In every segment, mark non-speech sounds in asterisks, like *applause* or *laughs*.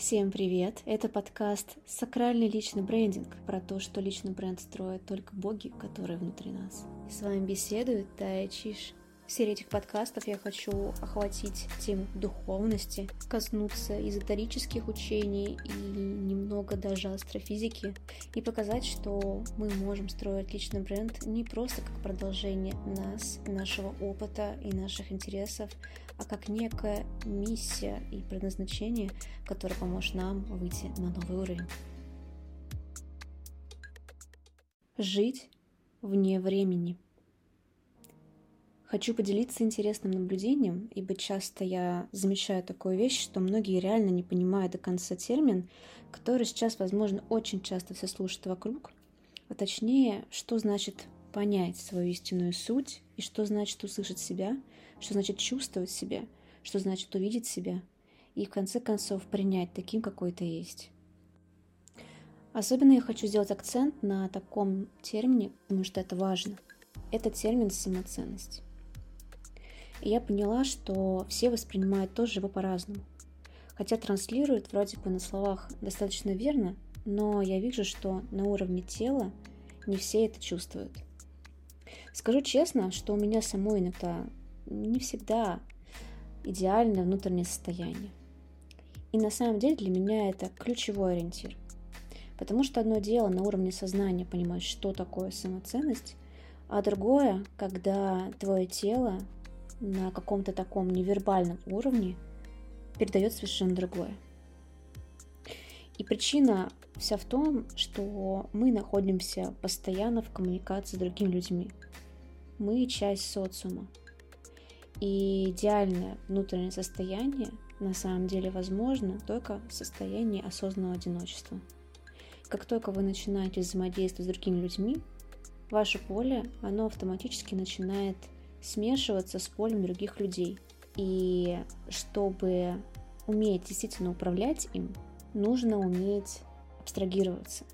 Всем привет! Это подкаст «Сакральный личный брендинг» про то, что личный бренд строят только боги, которые внутри нас. с вами беседует Тая Чиш. В серии этих подкастов я хочу охватить тему духовности, коснуться эзотерических учений и немного даже астрофизики, и показать, что мы можем строить личный бренд не просто как продолжение нас, нашего опыта и наших интересов, а как некая миссия и предназначение, которое поможет нам выйти на новый уровень. Жить вне времени – Хочу поделиться интересным наблюдением, ибо часто я замечаю такую вещь, что многие реально не понимают до конца термин, который сейчас, возможно, очень часто все слушают вокруг, а точнее, что значит понять свою истинную суть и что значит услышать себя, что значит чувствовать себя, что значит увидеть себя и в конце концов принять таким, какой ты есть. Особенно я хочу сделать акцент на таком термине, потому что это важно. Это термин самоценность. И я поняла, что все воспринимают тоже его по-разному. Хотя транслируют вроде бы на словах достаточно верно, но я вижу, что на уровне тела не все это чувствуют. Скажу честно, что у меня самой иногда не всегда идеальное внутреннее состояние. И на самом деле для меня это ключевой ориентир. Потому что одно дело на уровне сознания понимать, что такое самоценность, а другое, когда твое тело на каком-то таком невербальном уровне передает совершенно другое. И причина вся в том, что мы находимся постоянно в коммуникации с другими людьми. Мы часть социума. И идеальное внутреннее состояние на самом деле возможно только в состоянии осознанного одиночества. Как только вы начинаете взаимодействовать с другими людьми, ваше поле, оно автоматически начинает смешиваться с полем других людей. И чтобы уметь действительно управлять им, нужно уметь абстрагироваться.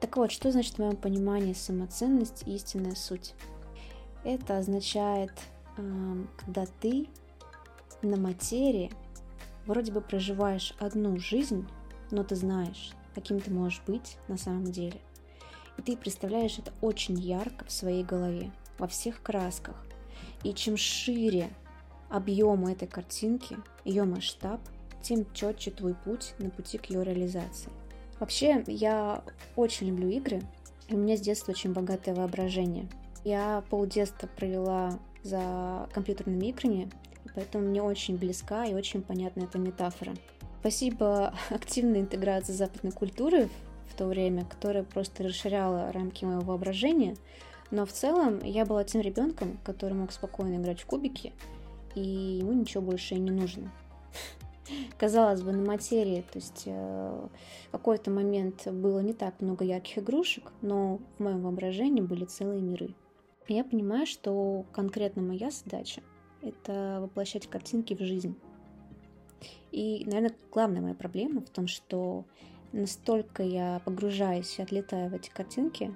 Так вот, что значит в моем понимании самоценность и истинная суть? Это означает, когда ты на материи вроде бы проживаешь одну жизнь, но ты знаешь, каким ты можешь быть на самом деле. И ты представляешь это очень ярко в своей голове, во всех красках. И чем шире объем этой картинки, ее масштаб, тем четче твой путь на пути к ее реализации. Вообще, я очень люблю игры, и у меня с детства очень богатое воображение. Я полдетства провела за компьютерными играми, поэтому мне очень близка и очень понятна эта метафора. Спасибо *laughs* активной интеграции западной культуры в то время, которая просто расширяла рамки моего воображения, но в целом я была тем ребенком, который мог спокойно играть в кубики, и ему ничего больше и не нужно. *laughs* Казалось бы, на материи, то есть э, какой-то момент было не так много ярких игрушек, но в моем воображении были целые миры. Я понимаю, что конкретно моя задача — это воплощать картинки в жизнь. И, наверное, главная моя проблема в том, что настолько я погружаюсь и отлетаю в эти картинки,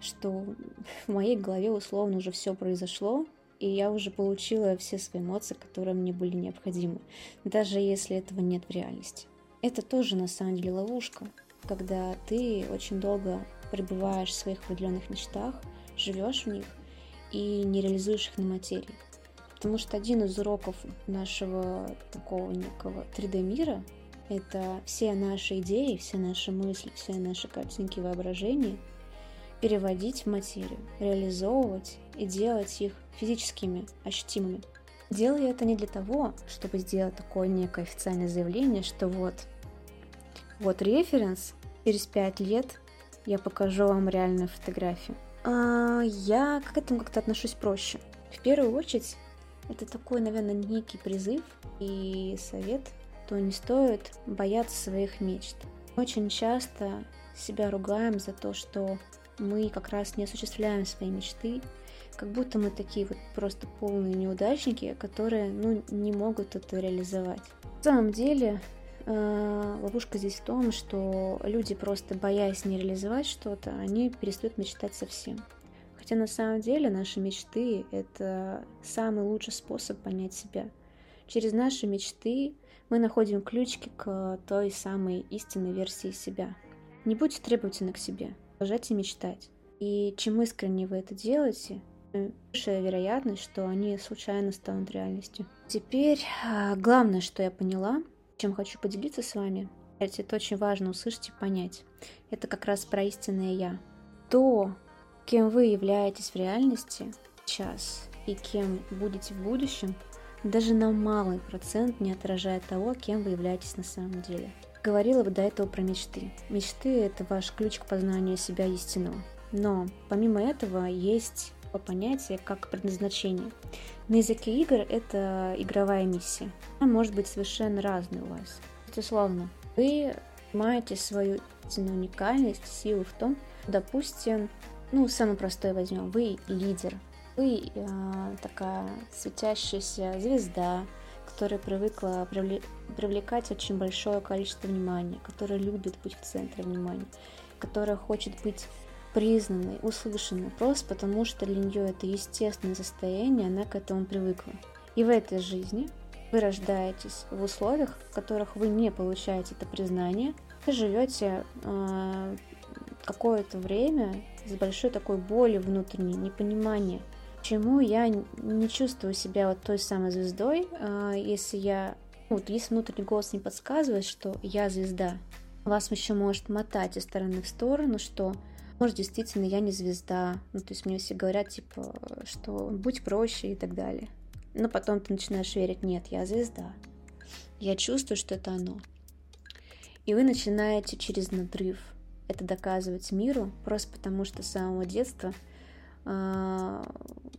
что *laughs* в моей голове условно уже все произошло, и я уже получила все свои эмоции, которые мне были необходимы, даже если этого нет в реальности. Это тоже на самом деле ловушка, когда ты очень долго пребываешь в своих определенных мечтах, живешь в них и не реализуешь их на материи. Потому что один из уроков нашего такого некого 3D мира — это все наши идеи, все наши мысли, все наши картинки воображения — переводить в материю, реализовывать и делать их физическими, ощутимыми. Делаю это не для того, чтобы сделать такое некое официальное заявление, что вот, вот референс, через пять лет я покажу вам реальную фотографию. А, я к этому как-то отношусь проще. В первую очередь, это такой, наверное, некий призыв и совет, то не стоит бояться своих мечт. Очень часто себя ругаем за то, что мы как раз не осуществляем свои мечты, как будто мы такие вот просто полные неудачники, которые ну, не могут это реализовать. На самом деле, ловушка здесь в том, что люди просто боясь не реализовать что-то, они перестают мечтать совсем. Хотя на самом деле наши мечты — это самый лучший способ понять себя. Через наши мечты мы находим ключики к той самой истинной версии себя. Не будьте требовательны к себе, продолжайте мечтать. И чем искренне вы это делаете, большая вероятность, что они случайно станут реальностью. Теперь а, главное, что я поняла, чем хочу поделиться с вами, это очень важно услышать и понять. Это как раз про истинное «я». То, кем вы являетесь в реальности сейчас и кем будете в будущем, даже на малый процент не отражает того, кем вы являетесь на самом деле. Говорила бы до этого про мечты. Мечты — это ваш ключ к познанию себя истинного. Но помимо этого есть понятие как предназначение. На языке игр это игровая миссия. Она может быть совершенно разной у вас. Безусловно, вы понимаете свою истинную уникальность, силу в том, допустим, ну, самый простой возьмем, вы лидер, вы э, такая светящаяся звезда, которая привыкла привлекать очень большое количество внимания, которая любит быть в центре внимания, которая хочет быть признанной, услышанной, просто потому что для нее это естественное состояние, она к этому привыкла. И в этой жизни вы рождаетесь в условиях, в которых вы не получаете это признание, вы живете э, какое-то время с большой такой болью внутренней, непониманием, почему я не чувствую себя вот той самой звездой, э, если я, ну, вот если внутренний голос не подсказывает, что я звезда, вас еще может мотать из стороны в сторону, что может, действительно, я не звезда. Ну, то есть мне все говорят, типа, что будь проще и так далее. Но потом ты начинаешь верить, нет, я звезда. Я чувствую, что это оно. И вы начинаете через надрыв это доказывать миру, просто потому что с самого детства э,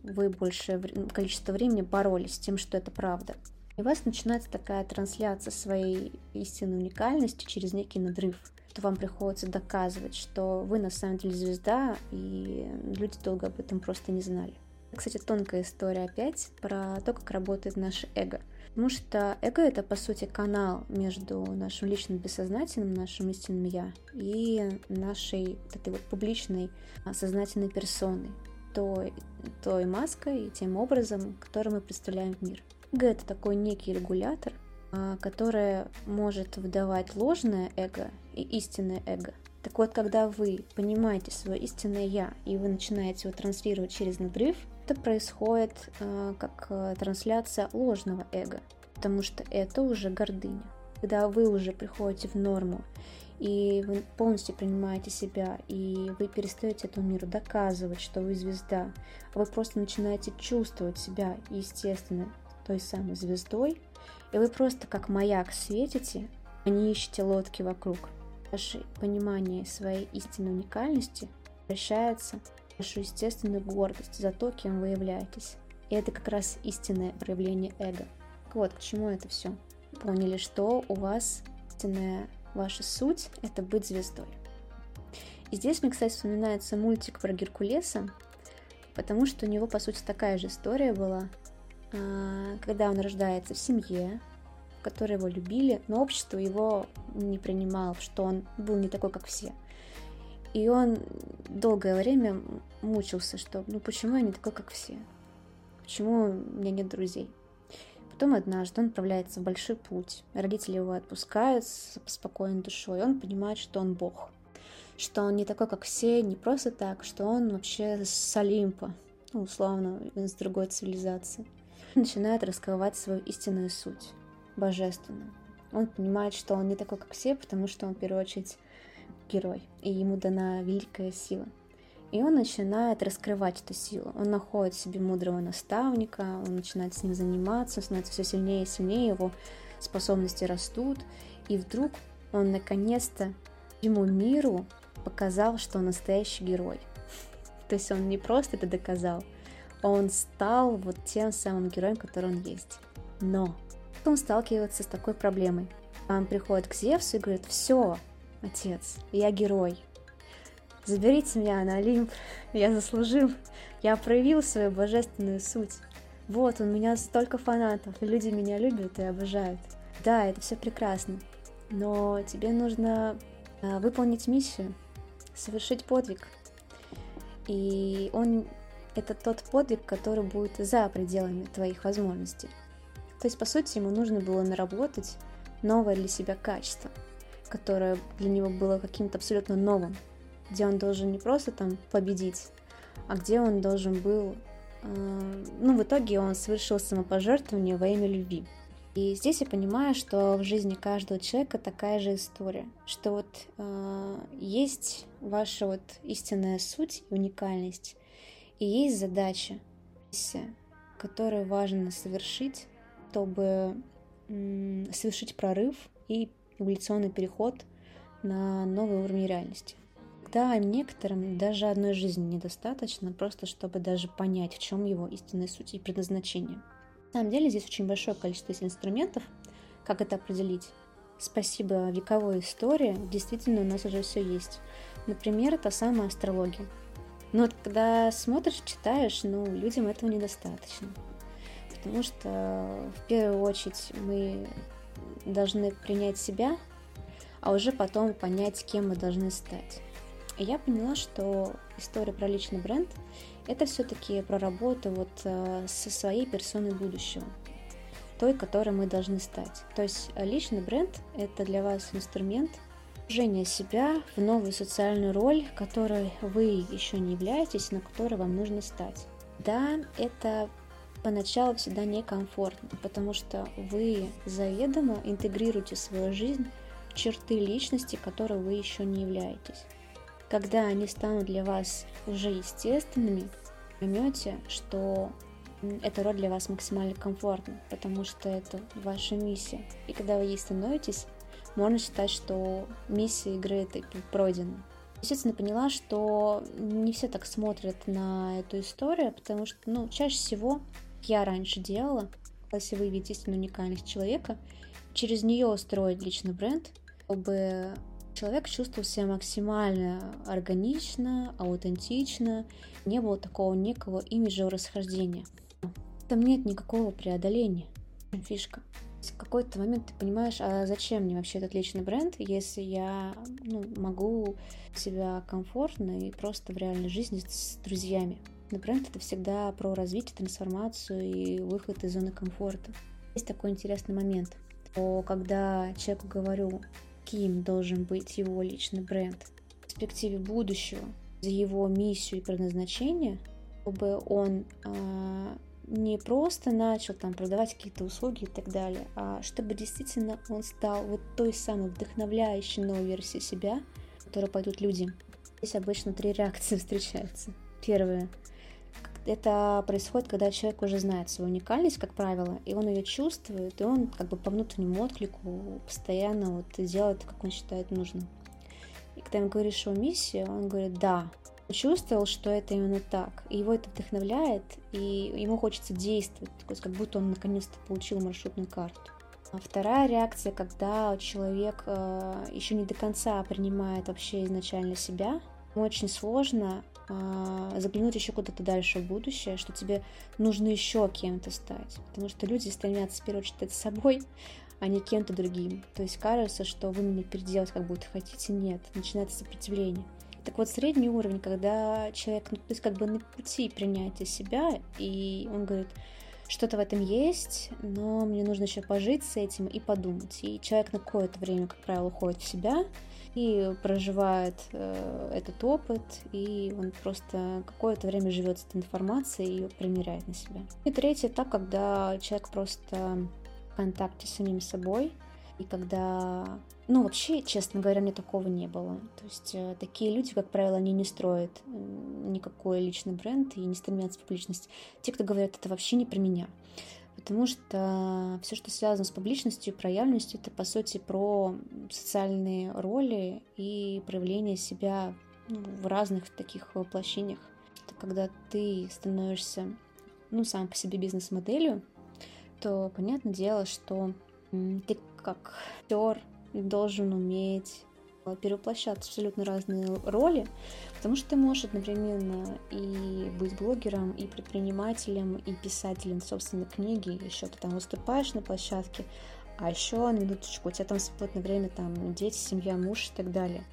вы большее количество времени боролись с тем, что это правда. И у вас начинается такая трансляция своей истинной уникальности через некий надрыв то вам приходится доказывать, что вы на самом деле звезда, и люди долго об этом просто не знали. Кстати, тонкая история опять про то, как работает наше эго. Потому что эго — это, по сути, канал между нашим личным бессознательным, нашим истинным «я» и нашей вот этой вот публичной а, сознательной персоной, той, той маской и тем образом, который мы представляем мир. Эго — это такой некий регулятор, которое может выдавать ложное эго и истинное эго. Так вот, когда вы понимаете свое истинное я и вы начинаете его транслировать через надрыв, это происходит э, как э, трансляция ложного эго, потому что это уже гордыня. Когда вы уже приходите в норму и вы полностью принимаете себя, и вы перестаете этому миру доказывать, что вы звезда, а вы просто начинаете чувствовать себя естественно той самой звездой, и вы просто как маяк светите, а не ищете лодки вокруг. Ваше понимание своей истинной уникальности превращается в вашу естественную гордость за то, кем вы являетесь. И это как раз истинное проявление эго. Так вот, к чему это все? Поняли, что у вас истинная ваша суть — это быть звездой. И здесь мне, кстати, вспоминается мультик про Геркулеса, потому что у него, по сути, такая же история была. А, когда он рождается в семье, в которой его любили, но общество его не принимало, что он был не такой, как все. И он долгое время мучился, что ну почему я не такой, как все? Почему у меня нет друзей? Потом однажды он отправляется в большой путь. Родители его отпускают с спокойной душой. Он понимает, что он бог. Что он не такой, как все, не просто так, что он вообще с Олимпа, ну, условно, из другой цивилизации *laughs* начинает раскрывать свою истинную суть, божественную. Он понимает, что он не такой, как все, потому что он, в первую очередь, герой, и ему дана великая сила. И он начинает раскрывать эту силу. Он находит себе мудрого наставника, он начинает с ним заниматься, он становится все сильнее и сильнее, его способности растут. И вдруг он наконец-то ему миру показал, что он настоящий герой. *laughs* То есть он не просто это доказал, он стал вот тем самым героем, который он есть. Но он сталкивается с такой проблемой. Он приходит к Зевсу и говорит, все, отец, я герой. Заберите меня на Олимп, *laughs* я заслужил, я проявил свою божественную суть. Вот, у меня столько фанатов, люди меня любят и обожают. Да, это все прекрасно, но тебе нужно а, выполнить миссию, совершить подвиг. И он это тот подвиг, который будет за пределами твоих возможностей. То есть, по сути, ему нужно было наработать новое для себя качество, которое для него было каким-то абсолютно новым, где он должен не просто там победить, а где он должен был, э, ну, в итоге он совершил самопожертвование во имя любви. И здесь я понимаю, что в жизни каждого человека такая же история, что вот э, есть ваша вот истинная суть и уникальность, и есть задача, которую важно совершить, чтобы совершить прорыв и эволюционный переход на новый уровень реальности. Да, некоторым даже одной жизни недостаточно, просто чтобы даже понять, в чем его истинная суть и предназначение. На самом деле здесь очень большое количество инструментов, как это определить. Спасибо вековой истории, действительно у нас уже все есть. Например, та самая астрология. Но когда смотришь, читаешь, ну, людям этого недостаточно. Потому что в первую очередь мы должны принять себя, а уже потом понять, кем мы должны стать. И я поняла, что история про личный бренд это все-таки про работу вот э, со своей персоной будущего, той, которой мы должны стать. То есть э, личный бренд – это для вас инструмент вжения себя в новую социальную роль, которой вы еще не являетесь, на которой вам нужно стать. Да, это поначалу всегда некомфортно, потому что вы заведомо интегрируете в свою жизнь черты личности, которой вы еще не являетесь. Когда они станут для вас уже естественными, поймете, что эта роль для вас максимально комфортна, потому что это ваша миссия. И когда вы ей становитесь, можно считать, что миссия игры пройдена. Естественно, поняла, что не все так смотрят на эту историю, потому что, ну, чаще всего, я раньше делала, если выявить истинную уникальность человека, через нее строить личный бренд, чтобы человек чувствовал себя максимально органично, аутентично, не было такого некого имиджа расхождения. Там нет никакого преодоления. Фишка. В какой-то момент ты понимаешь, а зачем мне вообще этот личный бренд, если я ну, могу себя комфортно и просто в реальной жизни с друзьями. Но бренд это всегда про развитие, трансформацию и выход из зоны комфорта. Есть такой интересный момент, что когда человеку говорю, каким должен быть его личный бренд в перспективе будущего, за его миссию и предназначение, чтобы он э, не просто начал там продавать какие-то услуги и так далее, а чтобы действительно он стал вот той самой вдохновляющей новой версией себя, которой пойдут люди. Здесь обычно три реакции *laughs* встречаются. Первое это происходит, когда человек уже знает свою уникальность, как правило, и он ее чувствует, и он как бы по внутреннему отклику постоянно вот делает, как он считает нужным. И когда ему говоришь о миссии, он говорит «да». Чувствовал, что это именно так, и его это вдохновляет, и ему хочется действовать, то есть как будто он наконец-то получил маршрутную карту. А вторая реакция, когда человек э, еще не до конца принимает вообще изначально себя, очень сложно э, заглянуть еще куда-то дальше в будущее, что тебе нужно еще кем-то стать. Потому что люди стремятся в первую очередь стать собой, а не кем-то другим. То есть кажется, что вы меня переделать как будто хотите, нет, начинается сопротивление. Так вот, средний уровень, когда человек, ну, то есть как бы на пути принятия себя, и он говорит, что-то в этом есть, но мне нужно еще пожить с этим и подумать. И человек на какое-то время, как правило, уходит в себя, и проживает э, этот опыт, и он просто какое-то время живет с этой информацией и ее примеряет на себя. И третий этап, когда человек просто в контакте с самим собой, и когда, ну вообще, честно говоря, мне такого не было. То есть э, такие люди, как правило, они не строят никакой личный бренд и не стремятся в публичность. Те, кто говорят, это вообще не про меня потому что все, что связано с публичностью и проявленностью, это, по сути, про социальные роли и проявление себя ну, в разных таких воплощениях. Это когда ты становишься, ну, сам по себе бизнес-моделью, то понятное дело, что ты как актер должен уметь перевоплощать абсолютно разные роли, потому что ты можешь одновременно и быть блогером, и предпринимателем, и писателем собственной книги, еще ты там выступаешь на площадке, а еще на минуточку, у тебя там свободное время, там дети, семья, муж и так далее.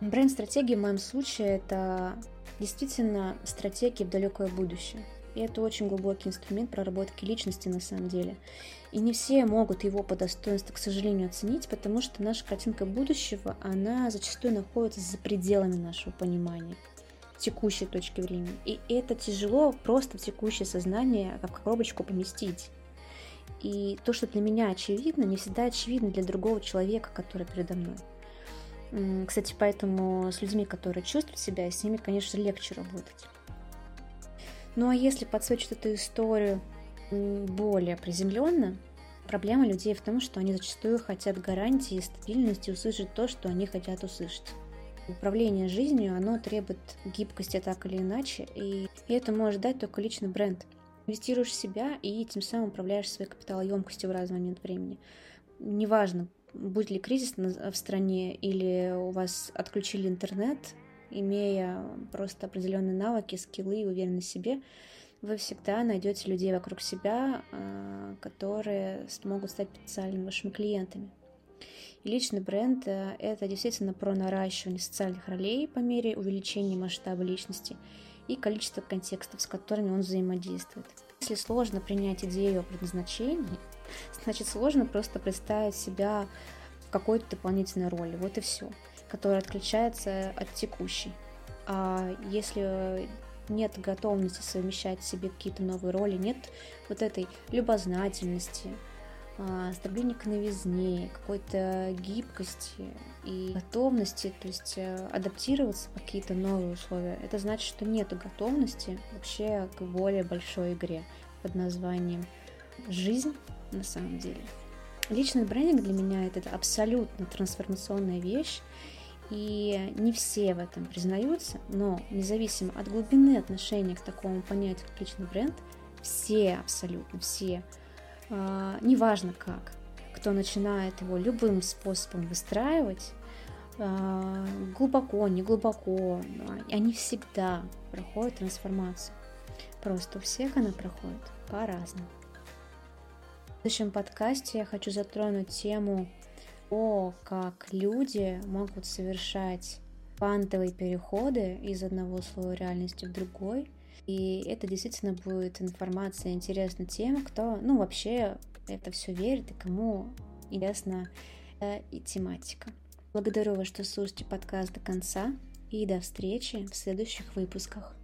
Бренд-стратегия в моем случае это действительно стратегия в далекое будущее. И это очень глубокий инструмент проработки личности на самом деле. И не все могут его по достоинству, к сожалению, оценить, потому что наша картинка будущего, она зачастую находится за пределами нашего понимания текущей точки времени. И это тяжело просто в текущее сознание как коробочку поместить. И то, что для меня очевидно, не всегда очевидно для другого человека, который передо мной. Кстати, поэтому с людьми, которые чувствуют себя, с ними, конечно, легче работать. Ну а если подсвечивать эту историю более приземленно, проблема людей в том, что они зачастую хотят гарантии, стабильности, услышать то, что они хотят услышать. Управление жизнью, оно требует гибкости так или иначе, и, и это может дать только личный бренд. Инвестируешь в себя и тем самым управляешь своей капиталоемкостью в разный момент времени. Неважно, будет ли кризис в стране или у вас отключили интернет, имея просто определенные навыки, скиллы и уверенность в себе, вы всегда найдете людей вокруг себя, а, которые смогут стать потенциальными вашими клиентами. И личный бренд э, — это действительно про наращивание социальных ролей по мере увеличения масштаба личности и количества контекстов, с которыми он взаимодействует. Если сложно принять идею о предназначении, *laughs* значит сложно просто представить себя в какой-то дополнительной роли. Вот и все которая отключается от текущей. А если нет готовности совмещать в себе какие-то новые роли, нет вот этой любознательности, а, стремления к новизне, какой-то гибкости и готовности, то есть э, адаптироваться под какие-то новые условия, это значит, что нет готовности вообще к более большой игре под названием «Жизнь» на самом деле. Личный брендинг для меня это абсолютно трансформационная вещь, и не все в этом признаются, но независимо от глубины отношения к такому понятию, как личный бренд, все, абсолютно все, э, неважно как, кто начинает его любым способом выстраивать, э, глубоко, не глубоко, они всегда проходят трансформацию. Просто у всех она проходит по-разному. В следующем подкасте я хочу затронуть тему то, как люди могут совершать квантовые переходы из одного слоя реальности в другой. И это действительно будет информация интересна тем, кто, ну, вообще это все верит и кому интересна э, и тематика. Благодарю вас, что слушаете подкаст до конца, и до встречи в следующих выпусках.